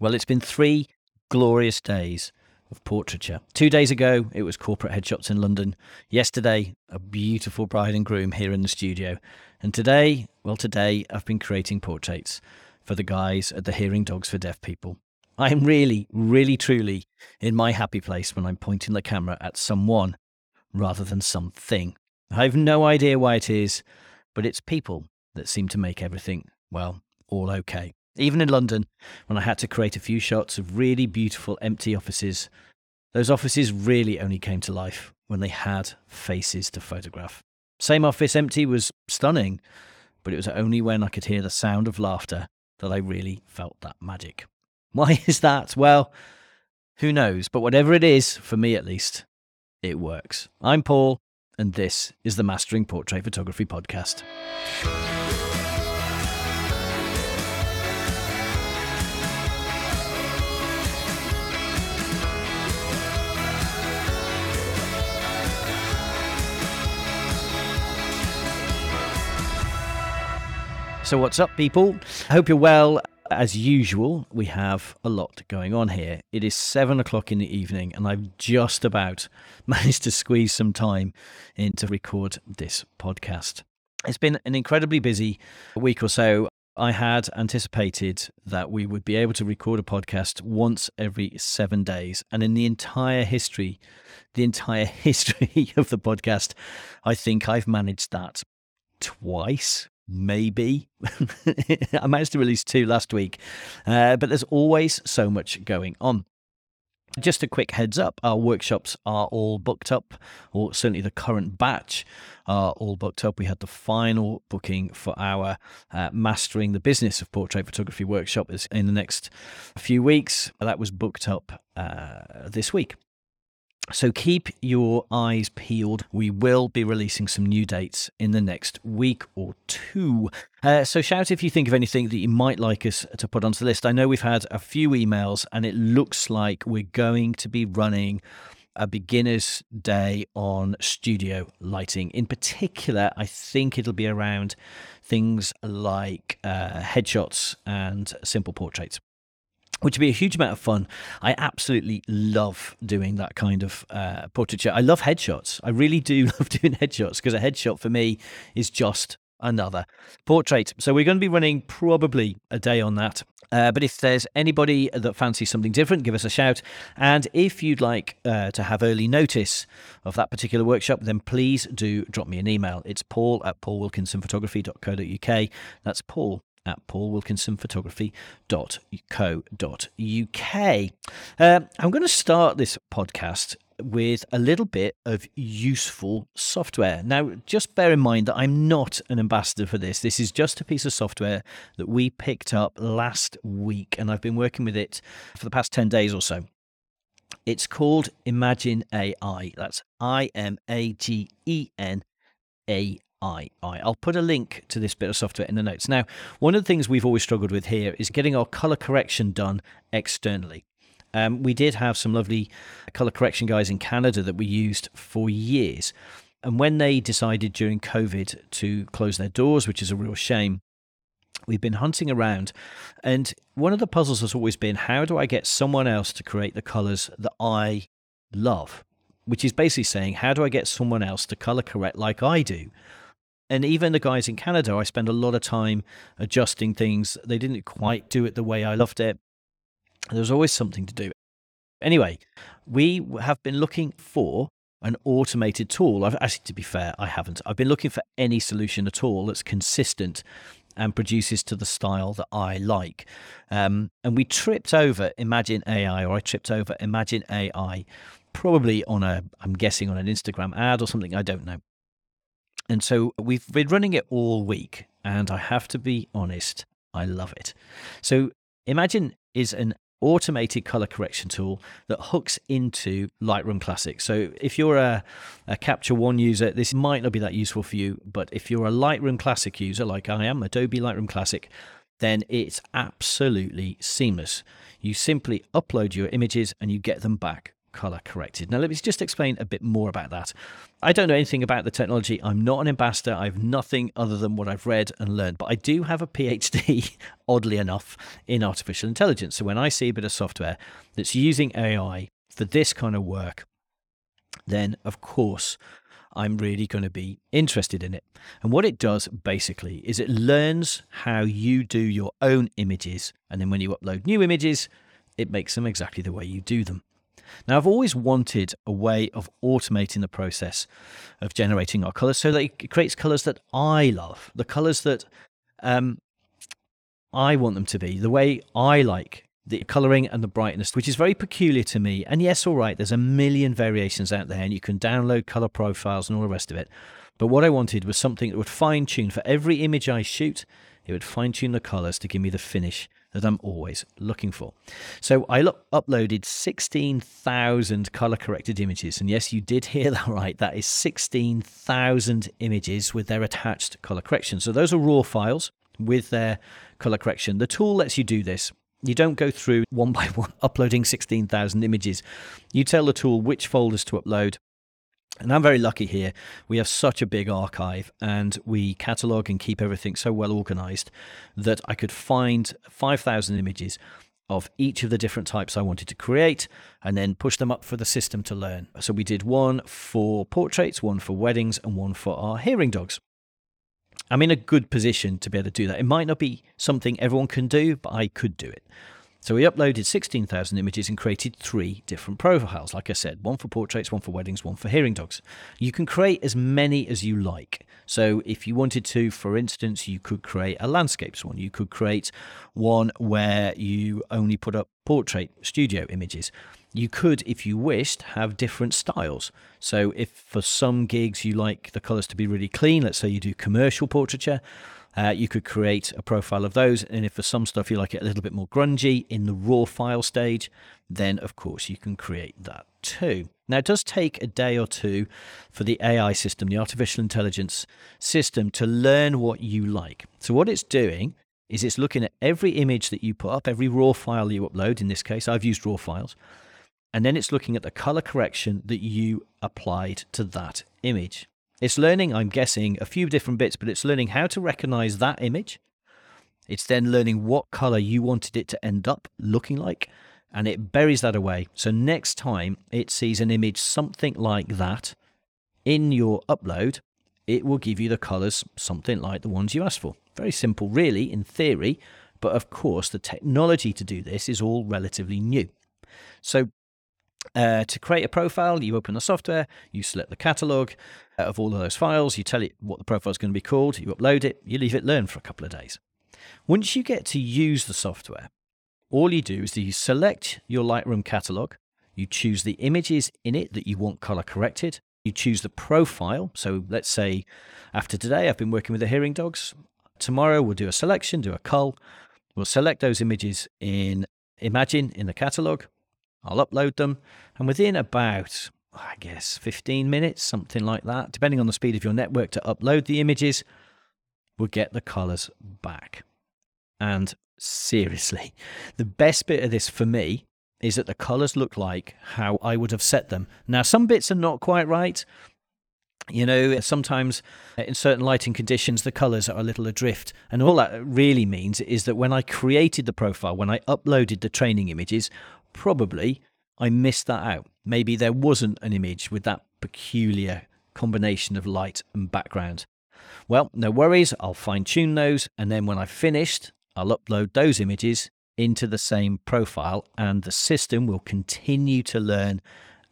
Well, it's been three glorious days of portraiture. Two days ago, it was corporate headshots in London. Yesterday, a beautiful bride and groom here in the studio. And today, well, today, I've been creating portraits for the guys at the Hearing Dogs for Deaf People. I am really, really, truly in my happy place when I'm pointing the camera at someone rather than something. I have no idea why it is, but it's people that seem to make everything, well, all okay. Even in London, when I had to create a few shots of really beautiful empty offices, those offices really only came to life when they had faces to photograph. Same office empty was stunning, but it was only when I could hear the sound of laughter that I really felt that magic. Why is that? Well, who knows? But whatever it is, for me at least, it works. I'm Paul, and this is the Mastering Portrait Photography Podcast. So, what's up, people? I hope you're well. As usual, we have a lot going on here. It is seven o'clock in the evening, and I've just about managed to squeeze some time in to record this podcast. It's been an incredibly busy week or so. I had anticipated that we would be able to record a podcast once every seven days. And in the entire history, the entire history of the podcast, I think I've managed that twice maybe. I managed to release two last week, uh, but there's always so much going on. Just a quick heads up our workshops are all booked up, or certainly the current batch are all booked up. We had the final booking for our uh, Mastering the Business of Portrait Photography workshop is in the next few weeks. That was booked up uh, this week. So keep your eyes peeled. We will be releasing some new dates in the next week or two. Uh, so shout if you think of anything that you might like us to put onto the list. I know we've had a few emails, and it looks like we're going to be running a beginner's day on studio lighting. In particular, I think it'll be around things like uh, headshots and simple portraits which would be a huge amount of fun. I absolutely love doing that kind of uh, portraiture. I love headshots. I really do love doing headshots because a headshot for me is just another portrait. So we're going to be running probably a day on that. Uh, but if there's anybody that fancies something different, give us a shout. And if you'd like uh, to have early notice of that particular workshop, then please do drop me an email. It's paul at paulwilkinsonphotography.co.uk. That's paul at paulwilkinsonphotography.co.uk. Uh, I'm going to start this podcast with a little bit of useful software. Now, just bear in mind that I'm not an ambassador for this. This is just a piece of software that we picked up last week, and I've been working with it for the past 10 days or so. It's called Imagen AI. That's I M A G E N A I. I'll put a link to this bit of software in the notes. Now, one of the things we've always struggled with here is getting our color correction done externally. Um, we did have some lovely color correction guys in Canada that we used for years. And when they decided during COVID to close their doors, which is a real shame, we've been hunting around. And one of the puzzles has always been how do I get someone else to create the colors that I love? Which is basically saying, how do I get someone else to color correct like I do? And even the guys in Canada, I spend a lot of time adjusting things. They didn't quite do it the way I loved it. There's always something to do. Anyway, we have been looking for an automated tool. I've actually, to be fair, I haven't. I've been looking for any solution at all that's consistent and produces to the style that I like. Um, and we tripped over Imagen AI, or I tripped over Imagen AI, probably on a, I'm guessing on an Instagram ad or something. I don't know. And so we've been running it all week, and I have to be honest, I love it. So Imagen is an automated color correction tool that hooks into Lightroom Classic. So if you're a, a, Capture One user, this might not be that useful for you, but if you're a Lightroom Classic user, like I am, Adobe Lightroom Classic, then it's absolutely seamless. You simply upload your images and you get them back color corrected. Now, let me just explain a bit more about that. I don't know anything about the technology. I'm not an ambassador. I have nothing other than what I've read and learned, but I do have a PhD, oddly enough, in artificial intelligence. So when I see a bit of software that's using AI for this kind of work, then of course I'm really going to be interested in it. And what it does basically is it learns how you do your own images. And then when you upload new images, it makes them exactly the way you do them. Now, I've always wanted a way of automating the process of generating our colors so that it creates colors that I love, the colors that um, I want them to be, the way I like the coloring and the brightness, which is very peculiar to me. And yes, all right, there's a million variations out there, and you can download color profiles and all the rest of it. But what I wanted was something that would fine tune for every image I shoot, it would fine tune the colors to give me the finish that I'm always looking for. So I lo- uploaded 16,000 color corrected images. And yes, you did hear that right. That is 16,000 images with their attached color correction. So those are raw files with their color correction. The tool lets you do this you don't go through one by one uploading 16,000 images. You tell the tool which folders to upload. And I'm very lucky here. We have such a big archive and we catalog and keep everything so well organized that I could find 5,000 images of each of the different types I wanted to create and then push them up for the system to learn. So we did one for portraits, one for weddings, and one for our hearing dogs. I'm in a good position to be able to do that. It might not be something everyone can do, but I could do it. So we uploaded 16,000 images and created three different profiles. Like I said, one for portraits, one for weddings, one for hearing dogs. You can create as many as you like. So if you wanted to, for instance, you could create a landscapes one. You could create one where you only put up portrait studio images. You could, if you wished, have different styles. So, if for some gigs you like the colors to be really clean, let's say you do commercial portraiture, uh, you could create a profile of those. And if for some stuff you like it a little bit more grungy in the raw file stage, then of course you can create that too. Now, it does take a day or two for the AI system, the artificial intelligence system, to learn what you like. So, what it's doing is it's looking at every image that you put up, every raw file you upload. In this case, I've used raw files and then it's looking at the color correction that you applied to that image. It's learning, I'm guessing, a few different bits, but it's learning how to recognize that image. It's then learning what color you wanted it to end up looking like, and it buries that away. So next time it sees an image something like that in your upload, it will give you the colors something like the ones you asked for. Very simple, really, in theory, but of course, the technology to do this is all relatively new. So uh, to create a profile, you open the software, you select the catalog uh, of all of those files, you tell it what the profile is going to be called, you upload it, you leave it learn for a couple of days. Once you get to use the software, all you do is you select your Lightroom catalog, you choose the images in it that you want color corrected, you choose the profile. So let's say after today, I've been working with the hearing dogs. Tomorrow, we'll do a selection, do a cull. We'll select those images in Imagen in the catalog. I'll upload them, and within about, I guess, 15 minutes, something like that, depending on the speed of your network to upload the images, we'll get the colors back. And seriously, the best bit of this for me is that the colors look like how I would have set them. Now, some bits are not quite right. You know, sometimes uh, in certain lighting conditions, the colors are a little adrift. And all that really means is that when I created the profile, when I uploaded the training images, probably I missed that out. Maybe there wasn't an image with that peculiar combination of light and background. Well, no worries, I'll fine tune those, and then when I've finished, I'll upload those images into the same profile, and the system will continue to learn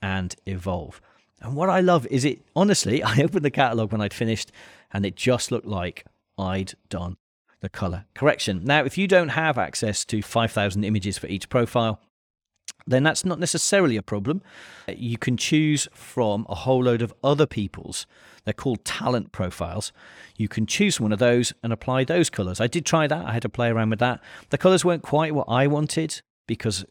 and evolve. And what I love is it, honestly, I opened the catalog when I'd finished, and it just looked like I'd done the color correction. Now, if you don't have access to 5,000 images for each profile, then that's not necessarily a problem. You can choose from a whole load of other people's. They're called talent profiles. You can choose one of those and apply those colors. I did try that. I had to play around with that. The colors weren't quite what I wanted because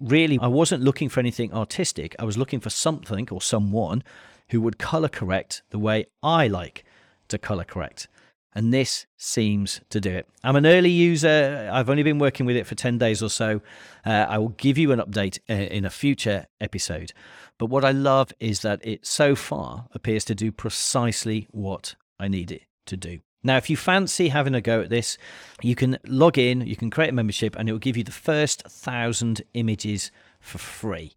really I wasn't looking for anything artistic. I was looking for something or someone who would color correct the way I like to color correct. And this seems to do it. I'm an early user. I've only been working with it for 10 days or so. Uh, I will give you an update uh, in a future episode. But what I love is that it so far appears to do precisely what I need it to do. Now, if you fancy having a go at this, you can log in, you can create a membership, and it will give you the first thousand images for free.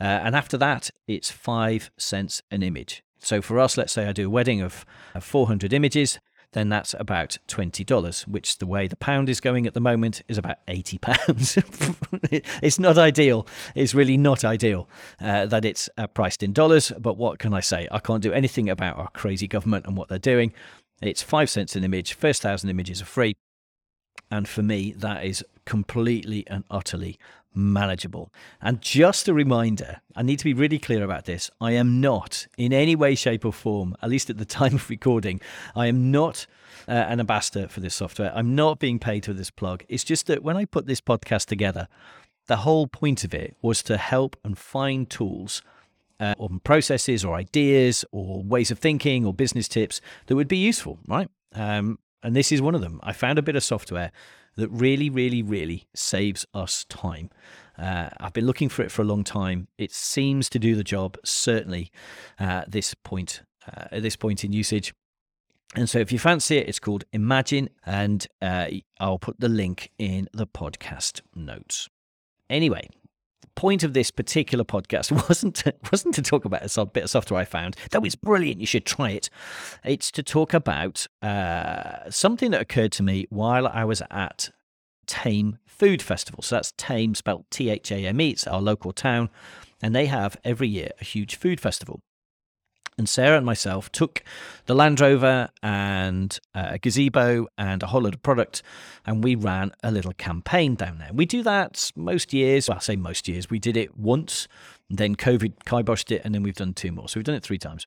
Uh, and after that, it's five cents an image. So for us, let's say I do a wedding of 400 images, then that's about $20, which the way the pound is going at the moment is about 80 pounds. it's not ideal. It's really not ideal uh, that it's uh, priced in dollars. But what can I say? I can't do anything about our crazy government and what they're doing. It's five cents an image. First thousand images are free. And for me, that is completely and utterly manageable. And just a reminder, I need to be really clear about this. I am not in any way, shape, or form, at least at the time of recording, I am not uh, an ambassador for this software. I'm not being paid for this plug. It's just that when I put this podcast together, the whole point of it was to help and find tools uh, or processes or ideas or ways of thinking or business tips that would be useful, right? Um, and this is one of them. I found a bit of software that really, really, really saves us time. Uh, I've been looking for it for a long time. It seems to do the job, certainly uh, this point, uh, at this point in usage. And so, if you fancy it, it's called Imagen, and uh, I'll put the link in the podcast notes. Anyway, point of this particular podcast wasn't to, wasn't to talk about a bit of software I found, that was brilliant. You should try it. It's to talk about uh, something that occurred to me while I was at Thame Food Festival. So that's Thame, spelled T H A M E. It's our local town, and they have every year a huge food festival and Sarah and myself took the Land Rover and uh, a gazebo and a whole lot of product, and we ran a little campaign down there. We do that most years. Well, I say most years. We did it once, then COVID kiboshed it, and then we've done two more. So we've done it three times.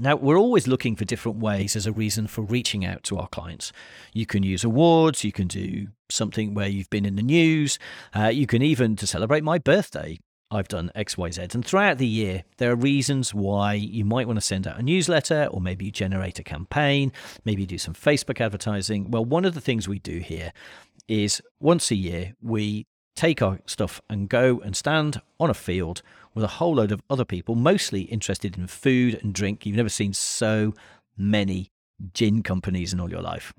Now, we're always looking for different ways as a reason for reaching out to our clients. You can use awards, you can do something where you've been in the news, uh, you can even, to celebrate my birthday, I've done XYZ. And throughout the year, there are reasons why you might want to send out a newsletter or maybe you generate a campaign, maybe do some Facebook advertising. Well, one of the things we do here is once a year, we take our stuff and go and stand on a field with a whole load of other people, mostly interested in food and drink. You've never seen so many gin companies in all your life.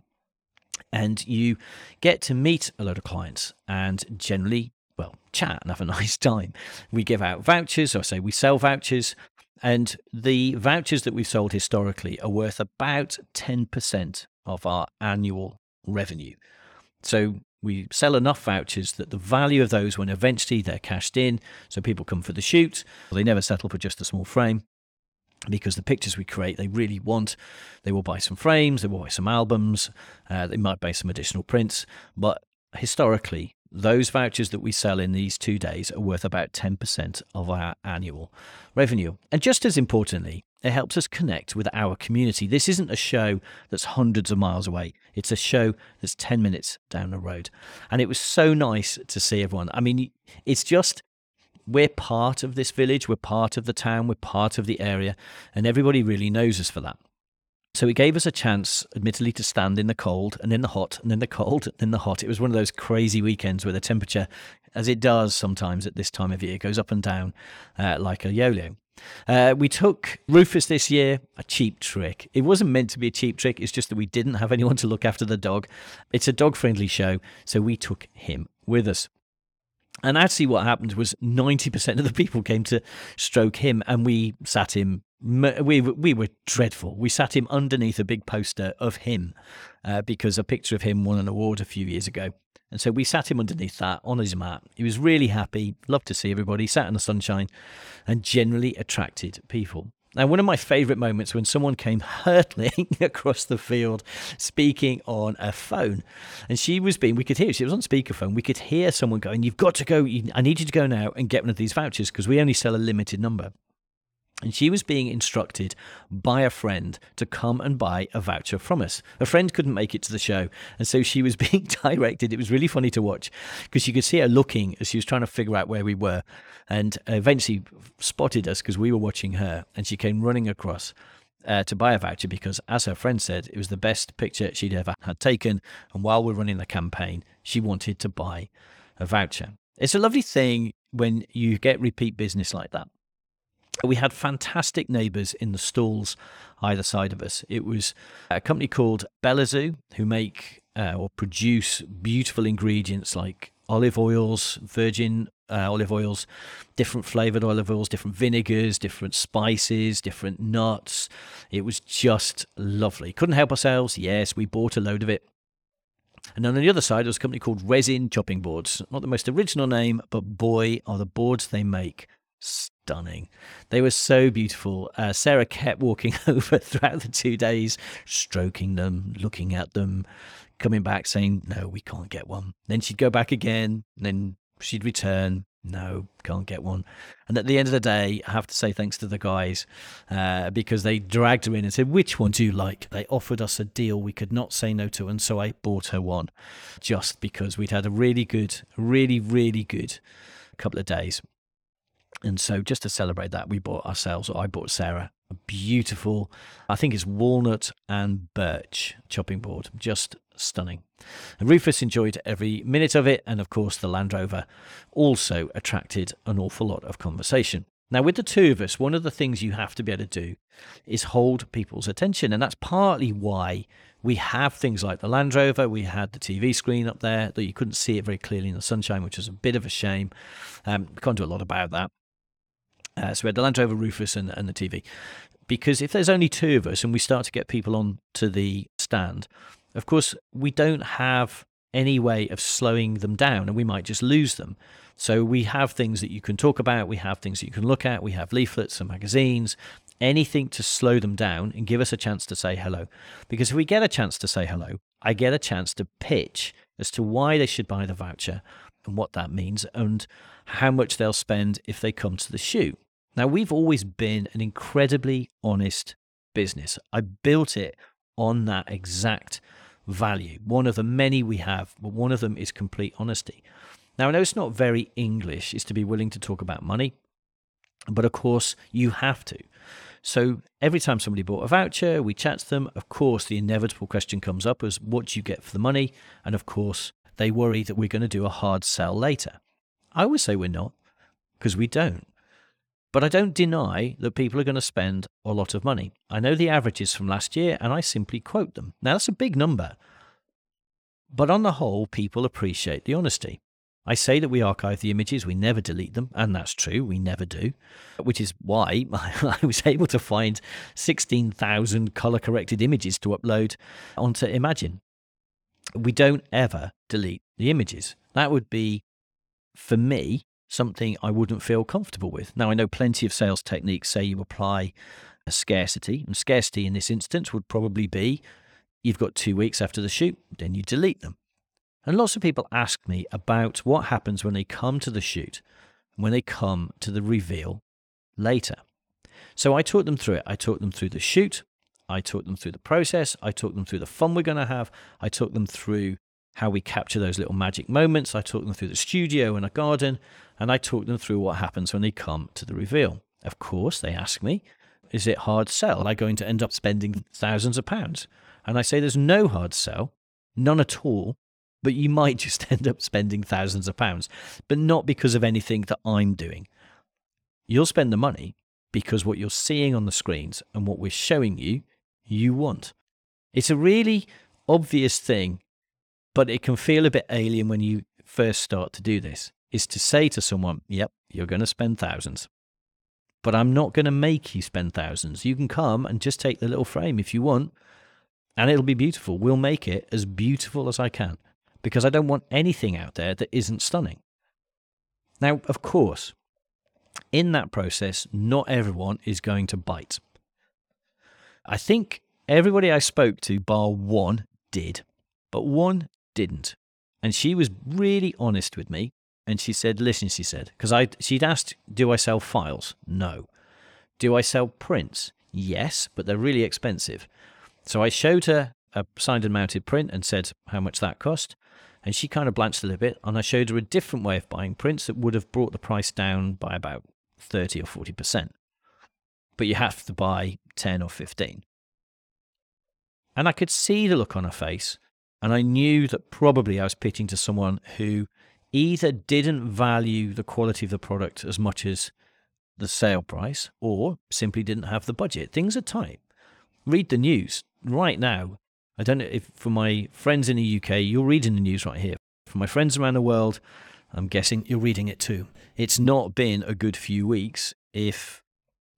And you get to meet a lot of clients and generally well, chat and have a nice time. We give out vouchers, or say we sell vouchers, and the vouchers that we've sold historically are worth about 10% of our annual revenue. So we sell enough vouchers that the value of those, when eventually they're cashed in, so people come for the shoot, they never settle for just a small frame because the pictures we create they really want they will buy some frames they will buy some albums uh, they might buy some additional prints but historically those vouchers that we sell in these two days are worth about 10% of our annual revenue. And just as importantly, it helps us connect with our community. This isn't a show that's hundreds of miles away, it's a show that's 10 minutes down the road. And it was so nice to see everyone. I mean, it's just. We're part of this village, we're part of the town, we're part of the area, and everybody really knows us for that. So it gave us a chance, admittedly, to stand in the cold and in the hot and in the cold and in the hot. It was one of those crazy weekends where the temperature, as it does sometimes at this time of year, goes up and down uh, like a yo yo. Uh, we took Rufus this year, a cheap trick. It wasn't meant to be a cheap trick, it's just that we didn't have anyone to look after the dog. It's a dog friendly show, so we took him with us. And actually, what happened was 90% of the people came to stroke him, and we sat him we we were dreadful. We sat him underneath a big poster of him uh, because a picture of him won an award a few years ago, and so we sat him underneath that on his mat. He was really happy, loved to see everybody, sat in the sunshine, and generally attracted people. Now, one of my favourite moments when someone came hurtling across the field speaking on a phone. And she was being, we could hear, she was on speakerphone. We could hear someone going, You've got to go, I need you to go now and get one of these vouchers because we only sell a limited number. And she was being instructed by a friend to come and buy a voucher from us. A friend couldn't make it to the show. And so she was being directed. It was really funny to watch because you could see her looking as she was trying to figure out where we were. And eventually spotted us because we were watching her. And she came running across uh, to buy a voucher because, as her friend said, it was the best picture she'd ever had taken. And while we're running the campaign, she wanted to buy a voucher. It's a lovely thing when you get repeat business like that. We had fantastic neighbours in the stalls either side of us. It was a company called Bellazoo who make uh, or produce beautiful ingredients like olive oils, virgin uh, olive oils, different flavored olive oils, different vinegars, different spices, different nuts. It was just lovely. Couldn't help ourselves. Yes, we bought a load of it. And then on the other side, there was a company called Resin Chopping Boards. Not the most original name, but boy, are the boards they make stunning. They were so beautiful. Uh, Sarah kept walking over throughout the two days, stroking them, looking at them, coming back saying, No, we can't get one. Then she'd go back again, then she'd return. No, can't get one. And at the end of the day, I have to say thanks to the guys uh, because they dragged her in and said, Which one do you like? They offered us a deal we could not say no to. And so I bought her one just because we'd had a really good, really, really good couple of days. And so just to celebrate that, we bought ourselves, or I bought Sarah, a beautiful, I think it's walnut and birch chopping board. Just stunning. And Rufus enjoyed every minute of it, and of course, the Land Rover also attracted an awful lot of conversation. Now, with the two of us, one of the things you have to be able to do is hold people's attention. And that's partly why we have things like the Land Rover. We had the TV screen up there that you couldn't see it very clearly in the sunshine, which was a bit of a shame. Um, we can't do a lot about that. Uh, so we had the Land Rover Rufus and, and the TV. Because if there's only two of us and we start to get people on to the stand, of course, we don't have any way of slowing them down and we might just lose them. So we have things that you can talk about, we have things that you can look at, we have leaflets and magazines, anything to slow them down and give us a chance to say hello. Because if we get a chance to say hello, I get a chance to pitch as to why they should buy the voucher and what that means and how much they'll spend if they come to the shoot. Now, we've always been an incredibly honest business. I built it on that exact value. One of the many we have, but one of them is complete honesty. Now, I know it's not very English, is to be willing to talk about money, but of course, you have to. So every time somebody bought a voucher, we chat to them. Of course, the inevitable question comes up as what do you get for the money? And of course, they worry that we're going to do a hard sell later. I would say we're not, because we don't. But I don't deny that people are going to spend a lot of money. I know the averages from last year and I simply quote them. Now, that's a big number. But on the whole, people appreciate the honesty. I say that we archive the images, we never delete them, and that's true, we never do, which is why I was able to find 16,000 color corrected images to upload onto Imagen. We don't ever delete the images. That would be, for me, something I wouldn't feel comfortable with. Now, I know plenty of sales techniques say you apply a scarcity, and scarcity in this instance would probably be you've got two weeks after the shoot, then you delete them. And lots of people ask me about what happens when they come to the shoot, when they come to the reveal later. So I talk them through it. I talk them through the shoot. I talk them through the process. I talk them through the fun we're going to have. I talk them through how we capture those little magic moments. I talk them through the studio and a garden, and I talk them through what happens when they come to the reveal. Of course, they ask me, is it hard sell? Am I going to end up spending thousands of pounds? And I say there's no hard sell, none at all, but you might just end up spending thousands of pounds, but not because of anything that I'm doing. You'll spend the money because what you're seeing on the screens and what we're showing you, you want. It's a really obvious thing but it can feel a bit alien when you first start to do this, is to say to someone, yep, you're going to spend thousands. But I'm not going to make you spend thousands. You can come and just take the little frame if you want, and it'll be beautiful. We'll make it as beautiful as I can because I don't want anything out there that isn't stunning. Now, of course, in that process, not everyone is going to bite. I think everybody I spoke to, bar one, did, but one didn't. And she was really honest with me. And she said, listen, she said, because I she'd asked, do I sell files? No. Do I sell prints? Yes, but they're really expensive. So I showed her a signed and mounted print and said how much that cost. And she kind of blanched a little bit. And I showed her a different way of buying prints that would have brought the price down by about 30 or 40%. but you have to buy 10 or 15. And I could see the look on her face, and I knew that probably I was pitching to someone who either didn't value the quality of the product as much as the sale price or simply didn't have the budget. Things are tight. Read the news right now. I don't know if for my friends in the UK, you're reading the news right here. For my friends around the world, I'm guessing you're reading it too. It's not been a good few weeks if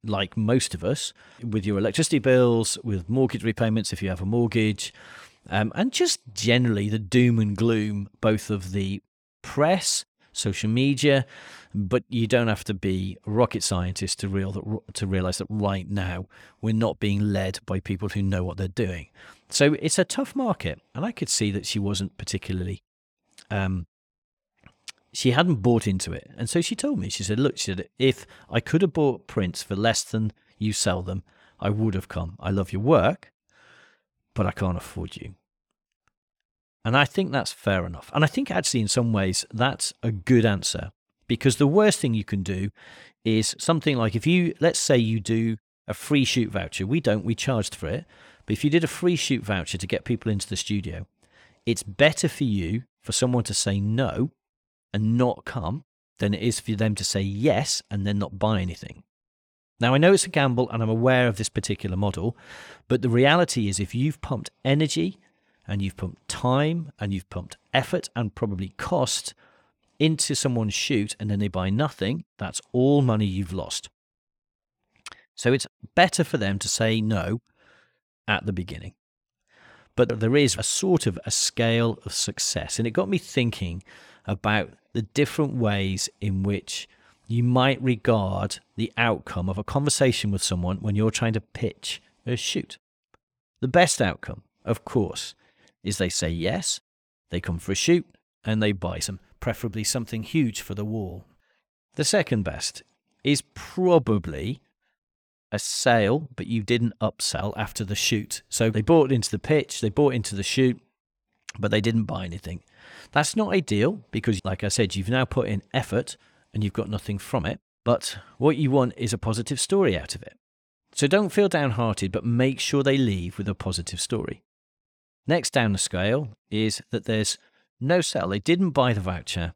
like most of us, with your electricity bills, with mortgage repayments if you have a mortgage, um, and just generally the doom and gloom, both of the press, social media, but you don't have to be a rocket scientist to real that, to realize that right now we're not being led by people who know what they're doing. So it's a tough market, and I could see that she wasn't particularly. Um, she hadn't bought into it, and so she told me. She said, "Look, she said, if I could have bought prints for less than you sell them, I would have come. I love your work, but I can't afford you." And I think that's fair enough. And I think actually, in some ways, that's a good answer because the worst thing you can do is something like if you, let's say you do a free shoot voucher, we don't, we charged for it. But if you did a free shoot voucher to get people into the studio, it's better for you for someone to say no and not come than it is for them to say yes and then not buy anything. Now, I know it's a gamble and I'm aware of this particular model, but the reality is if you've pumped energy and you've pumped time and you've pumped effort and probably cost into someone's shoot and then they buy nothing, that's all money you've lost. So it's better for them to say no at the beginning. But there is a sort of a scale of success. And it got me thinking about the different ways in which you might regard the outcome of a conversation with someone when you're trying to pitch a shoot. The best outcome, of course, is they say yes, they come for a shoot, and they buy some, preferably something huge for the wall. The second best is probably a sale, but you didn't upsell after the shoot. So they bought into the pitch, they bought into the shoot, but they didn't buy anything. That's not ideal because, like I said, you've now put in effort and you've got nothing from it. But what you want is a positive story out of it. So don't feel downhearted, but make sure they leave with a positive story. Next down the scale is that there's no sell. They didn't buy the voucher,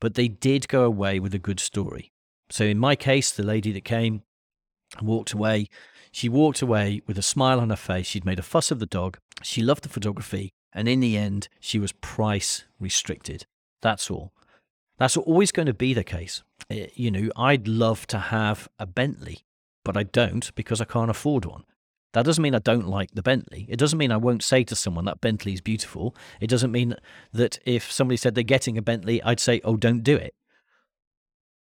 but they did go away with a good story. So in my case, the lady that came and walked away, she walked away with a smile on her face. She'd made a fuss of the dog. She loved the photography. And in the end, she was price restricted. That's all. That's always going to be the case. Eh, you know, I'd love to have a Bentley, but I don't because I can't afford one. That doesn't mean I don't like the Bentley. It doesn't mean I won't say to someone that Bentley is beautiful. It doesn't mean that if somebody said they're getting a Bentley, I'd say, oh, don't do it.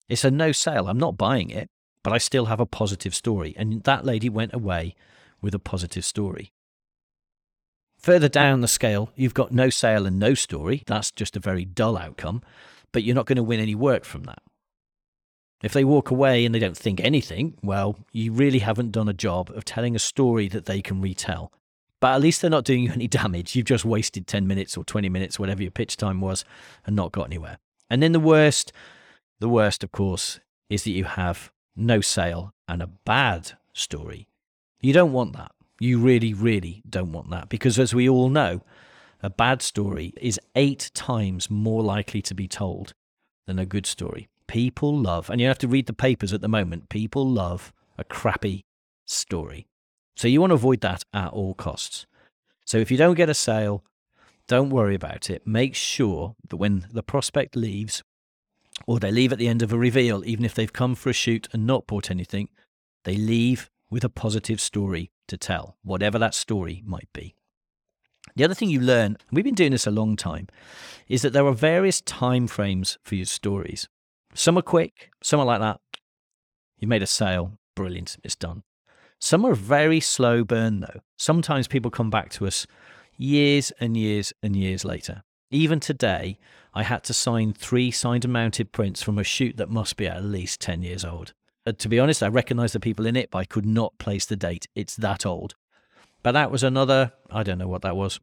It's a no sale. I'm not buying it, but I still have a positive story. And that lady went away with a positive story. Further down the scale, you've got no sale and no story. That's just a very dull outcome, but you're not going to win any work from that. If they walk away and they don't think anything, well, you really haven't done a job of telling a story that they can retell. But at least they're not doing you any damage. You've just wasted 10 minutes or 20 minutes, whatever your pitch time was, and not got anywhere. And then the worst, the worst, of course, is that you have no sale and a bad story. You don't want that. You really, really don't want that because, as we all know, a bad story is eight times more likely to be told than a good story. People love, and you have to read the papers at the moment, people love a crappy story. So you want to avoid that at all costs. So if you don't get a sale, don't worry about it. Make sure that when the prospect leaves, or they leave at the end of a reveal, even if they've come for a shoot and not bought anything, they leave with a positive story to tell, whatever that story might be. The other thing you learn, we've been doing this a long time, is that there are various time frames for your stories. Some are quick, some are like that. You made a sale, brilliant, it's done. Some are very slow burn though. Sometimes people come back to us years and years and years later. Even today, I had to sign three signed and mounted prints from a shoot that must be at least 10 years old. Uh, to be honest, I recognise the people in it, but I could not place the date. It's that old. But that was another, I don't know what that was,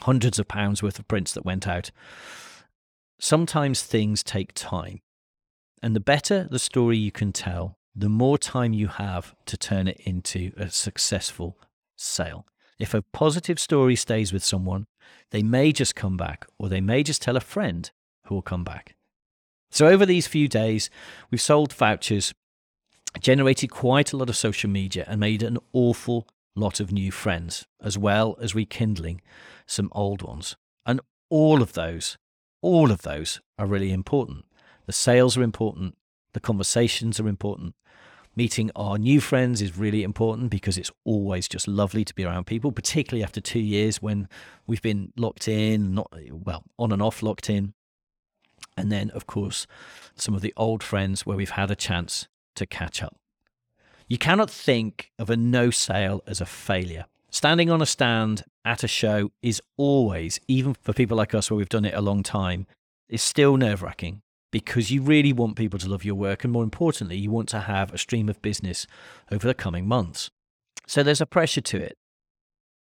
hundreds of pounds worth of prints that went out. Sometimes things take time. And the better the story you can tell, the more time you have to turn it into a successful sale. If a positive story stays with someone, they may just come back or they may just tell a friend who will come back. So, over these few days, we've sold vouchers, generated quite a lot of social media, and made an awful lot of new friends, as well as rekindling some old ones. And all of those, all of those are really important. The sales are important, the conversations are important. Meeting our new friends is really important because it's always just lovely to be around people, particularly after two years when we've been locked in, not well, on and off locked in. And then, of course, some of the old friends where we've had a chance to catch up. You cannot think of a no sale as a failure. Standing on a stand at a show is always, even for people like us where we've done it a long time, is still nerve wracking because you really want people to love your work. And more importantly, you want to have a stream of business over the coming months. So there's a pressure to it.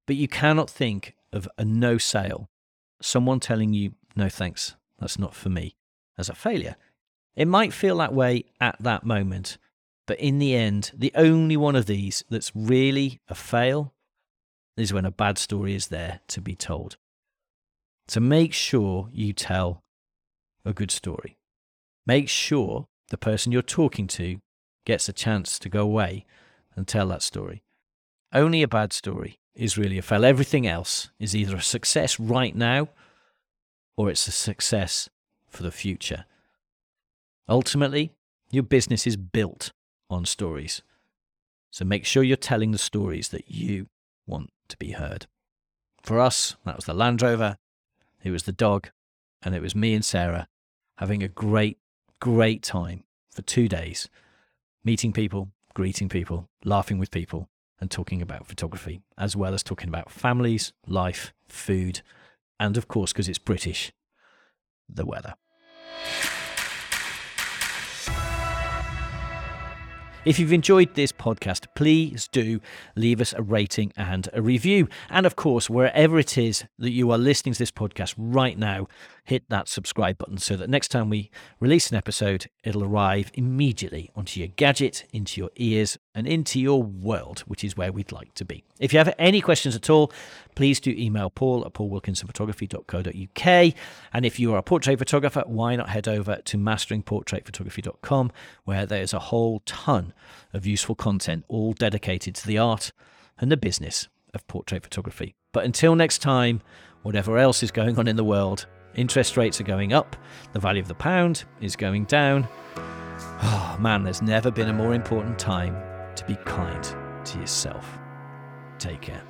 But you cannot think of a no sale, someone telling you, no thanks, that's not for me, as a failure. It might feel that way at that moment, but in the end, the only one of these that's really a fail is when a bad story is there to be told. So make sure you tell a good story. Make sure the person you're talking to gets a chance to go away and tell that story. Only a bad story is really a fail. Everything else is either a success right now or it's a success for the future. Ultimately, your business is built on stories. So make sure you're telling the stories that you want to be heard. For us, that was the Land Rover, it was the dog, and it was me and Sarah having a great great time for two days, meeting people, greeting people, laughing with people, and talking about photography, as well as talking about families, life, food, and of course, because it's British, the weather. If you've enjoyed this podcast, please do leave us a rating and a review. And of course, wherever it is that you are listening to this podcast right now, hit that subscribe button so that next time we release an episode, it'll arrive immediately onto your gadget, into your ears, and into your world, which is where we'd like to be. If you have any questions at all, please do email paul at paulwilkinsonphotography.co.uk. And if you are a portrait photographer, why not head over to masteringportraitphotography.com, where there's a whole ton of useful content, all dedicated to the art and the business of portrait photography. But until next time, whatever else is going on in the world, interest rates are going up, the value of the pound is going down. Oh man, there's never been a more important time to be kind to yourself. Take care.